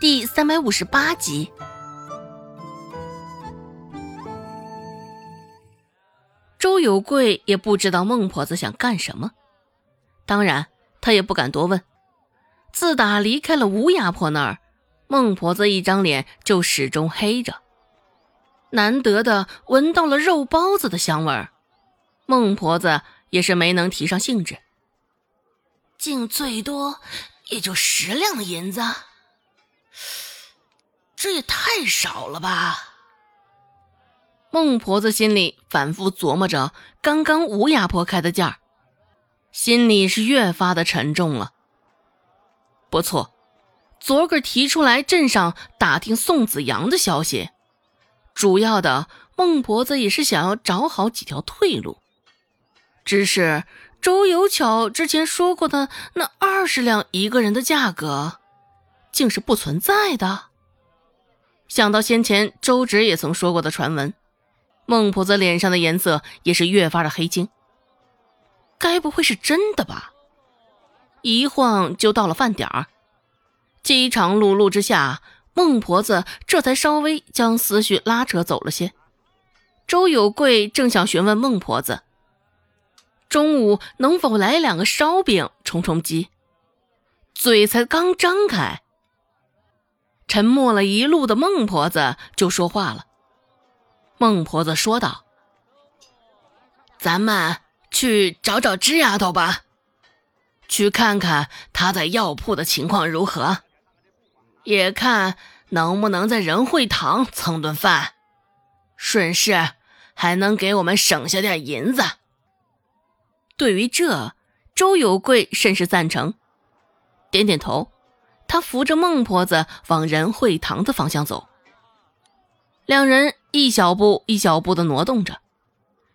第三百五十八集。周有贵也不知道孟婆子想干什么，当然他也不敢多问。自打离开了吴牙婆那儿，孟婆子一张脸就始终黑着。难得的闻到了肉包子的香味儿，孟婆子也是没能提上兴致。竟最多也就十两银子。这也太少了吧！孟婆子心里反复琢磨着刚刚吴亚婆开的价儿，心里是越发的沉重了。不错，昨个提出来镇上打听宋子阳的消息，主要的孟婆子也是想要找好几条退路。只是周有巧之前说过的那二十两一个人的价格。竟是不存在的。想到先前周芷也曾说过的传闻，孟婆子脸上的颜色也是越发的黑青。该不会是真的吧？一晃就到了饭点儿，饥肠辘辘之下，孟婆子这才稍微将思绪拉扯走了些。周有贵正想询问孟婆子，中午能否来两个烧饼充充饥，嘴才刚张开。沉默了一路的孟婆子就说话了。孟婆子说道：“咱们去找找支丫头吧，去看看她在药铺的情况如何，也看能不能在仁惠堂蹭顿饭，顺势还能给我们省下点银子。”对于这，周有贵甚是赞成，点点头。他扶着孟婆子往仁惠堂的方向走，两人一小步一小步的挪动着。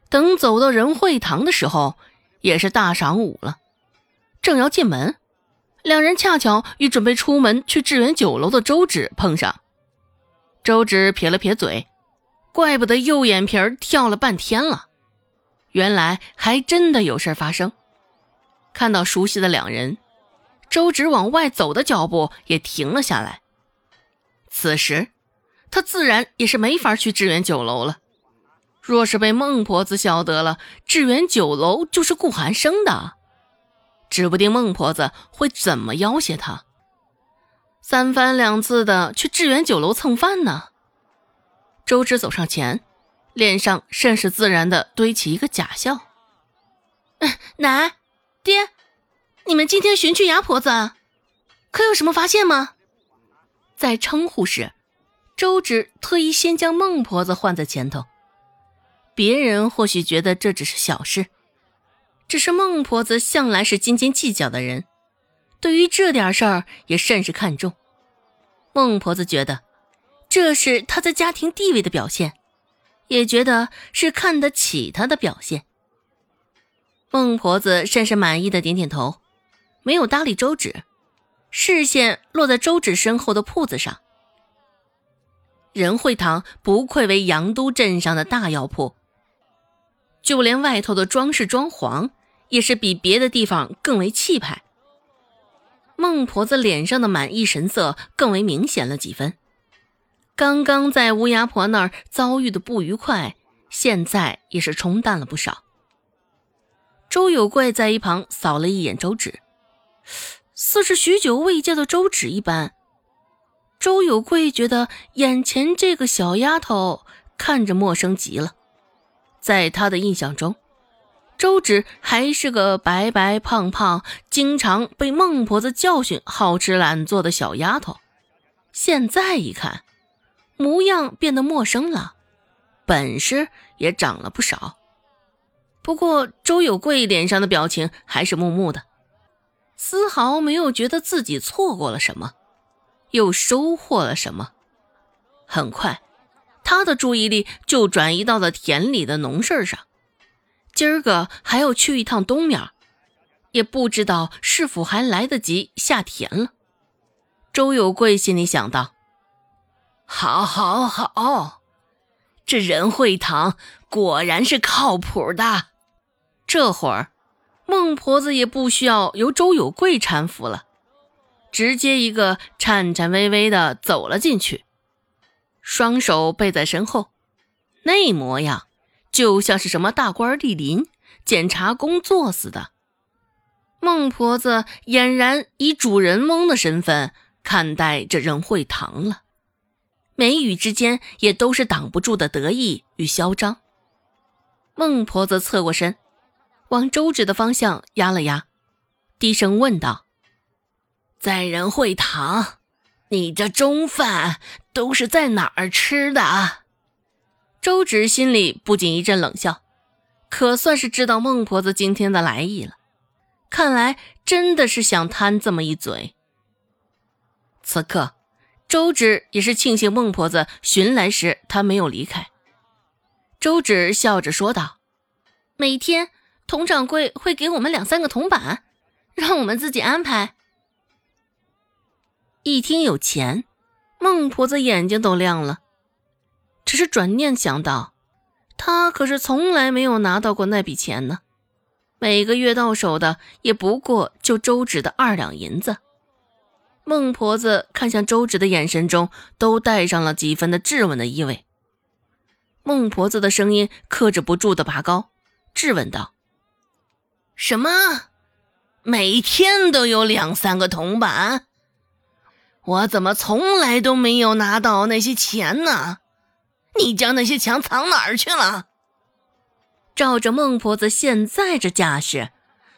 等走到仁惠堂的时候，也是大晌午了。正要进门，两人恰巧与准备出门去致远酒楼的周芷碰上。周芷撇了撇嘴，怪不得右眼皮儿跳了半天了，原来还真的有事发生。看到熟悉的两人。周芷往外走的脚步也停了下来。此时，他自然也是没法去致远酒楼了。若是被孟婆子晓得了，致远酒楼就是顾寒生的，指不定孟婆子会怎么要挟他。三番两次的去致远酒楼蹭饭呢。周芷走上前，脸上甚是自然的堆起一个假笑：“嗯 奶，爹。”你们今天寻去牙婆子，可有什么发现吗？在称呼时，周芷特意先将孟婆子换在前头。别人或许觉得这只是小事，只是孟婆子向来是斤斤计较的人，对于这点事儿也甚是看重。孟婆子觉得这是她在家庭地位的表现，也觉得是看得起她的表现。孟婆子甚是满意的点点头。没有搭理周芷，视线落在周芷身后的铺子上。仁惠堂不愧为阳都镇上的大药铺，就连外头的装饰装潢也是比别的地方更为气派。孟婆子脸上的满意神色更为明显了几分，刚刚在乌鸦婆那儿遭遇的不愉快，现在也是冲淡了不少。周有贵在一旁扫了一眼周芷。似是许久未见的周芷一般，周有贵觉得眼前这个小丫头看着陌生极了。在他的印象中，周芷还是个白白胖胖、经常被孟婆子教训好吃懒做的小丫头。现在一看，模样变得陌生了，本事也长了不少。不过，周有贵脸上的表情还是木木的。丝毫没有觉得自己错过了什么，又收获了什么。很快，他的注意力就转移到了田里的农事上。今儿个还要去一趟东面，也不知道是否还来得及下田了。周有贵心里想到：“好，好，好，这仁惠堂果然是靠谱的。”这会儿。孟婆子也不需要由周有贵搀扶了，直接一个颤颤巍巍的走了进去，双手背在身后，那模样就像是什么大官莅临、检查工作似的。孟婆子俨然以主人翁的身份看待这仁惠堂了，眉宇之间也都是挡不住的得意与嚣张。孟婆子侧过身，往周芷的方向压了压，低声问道：“在仁惠堂，你这中饭都是在哪儿吃的？”周芷心里不禁一阵冷笑，可算是知道孟婆子今天的来意了。看来真的是想贪这么一嘴。此刻，周芷也是庆幸孟婆子寻来时她没有离开。周芷笑着说道：“每天佟掌柜会给我们两三个铜板，让我们自己安排。”一听有钱，孟婆子眼睛都亮了。只是转念想到，她可是从来没有拿到过那笔钱呢。每个月到手的也不过就周芷的二两银子。孟婆子看向周芷的眼神中都带上了几分的质问的意味。孟婆子的声音克制不住的拔高，质问道：“什么？每天都有两三个铜板？我怎么从来都没有拿到那些钱呢？你将那些钱藏哪儿去了？”照着孟婆子现在这架势，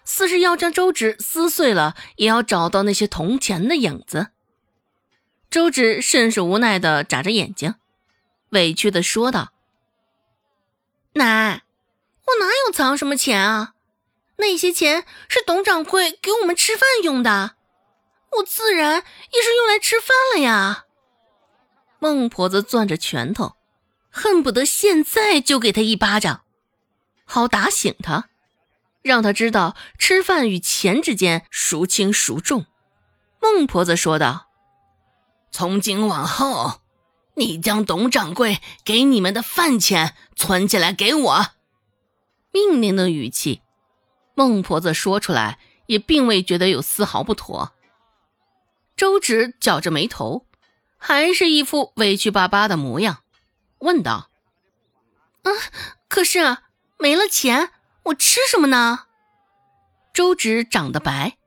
似是要将周芷撕碎了，也要找到那些铜钱的影子。周芷甚是无奈的眨着眼睛，委屈的说道：“奶，我哪有藏什么钱啊？那些钱是董掌柜给我们吃饭用的，我自然也是用来吃饭了呀。”孟婆子攥着拳头，恨不得现在就给他一巴掌。好打醒他，让他知道吃饭与钱之间孰轻孰重。孟婆子说道：“从今往后，你将董掌柜给你们的饭钱存起来给我。”命令的语气，孟婆子说出来也并未觉得有丝毫不妥。周芷绞着眉头，还是一副委屈巴巴的模样，问道：“啊，可是？”没了钱，我吃什么呢？周芷长得白，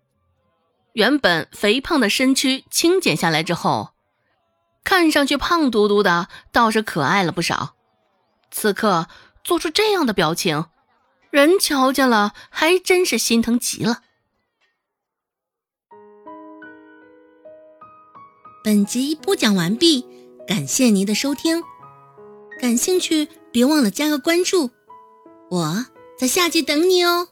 原本肥胖的身躯轻减下来之后，看上去胖嘟嘟的，倒是可爱了不少。此刻做出这样的表情，人瞧见了还真是心疼极了。本集播讲完毕，感谢您的收听。感兴趣，别忘了加个关注。我在下集等你哦。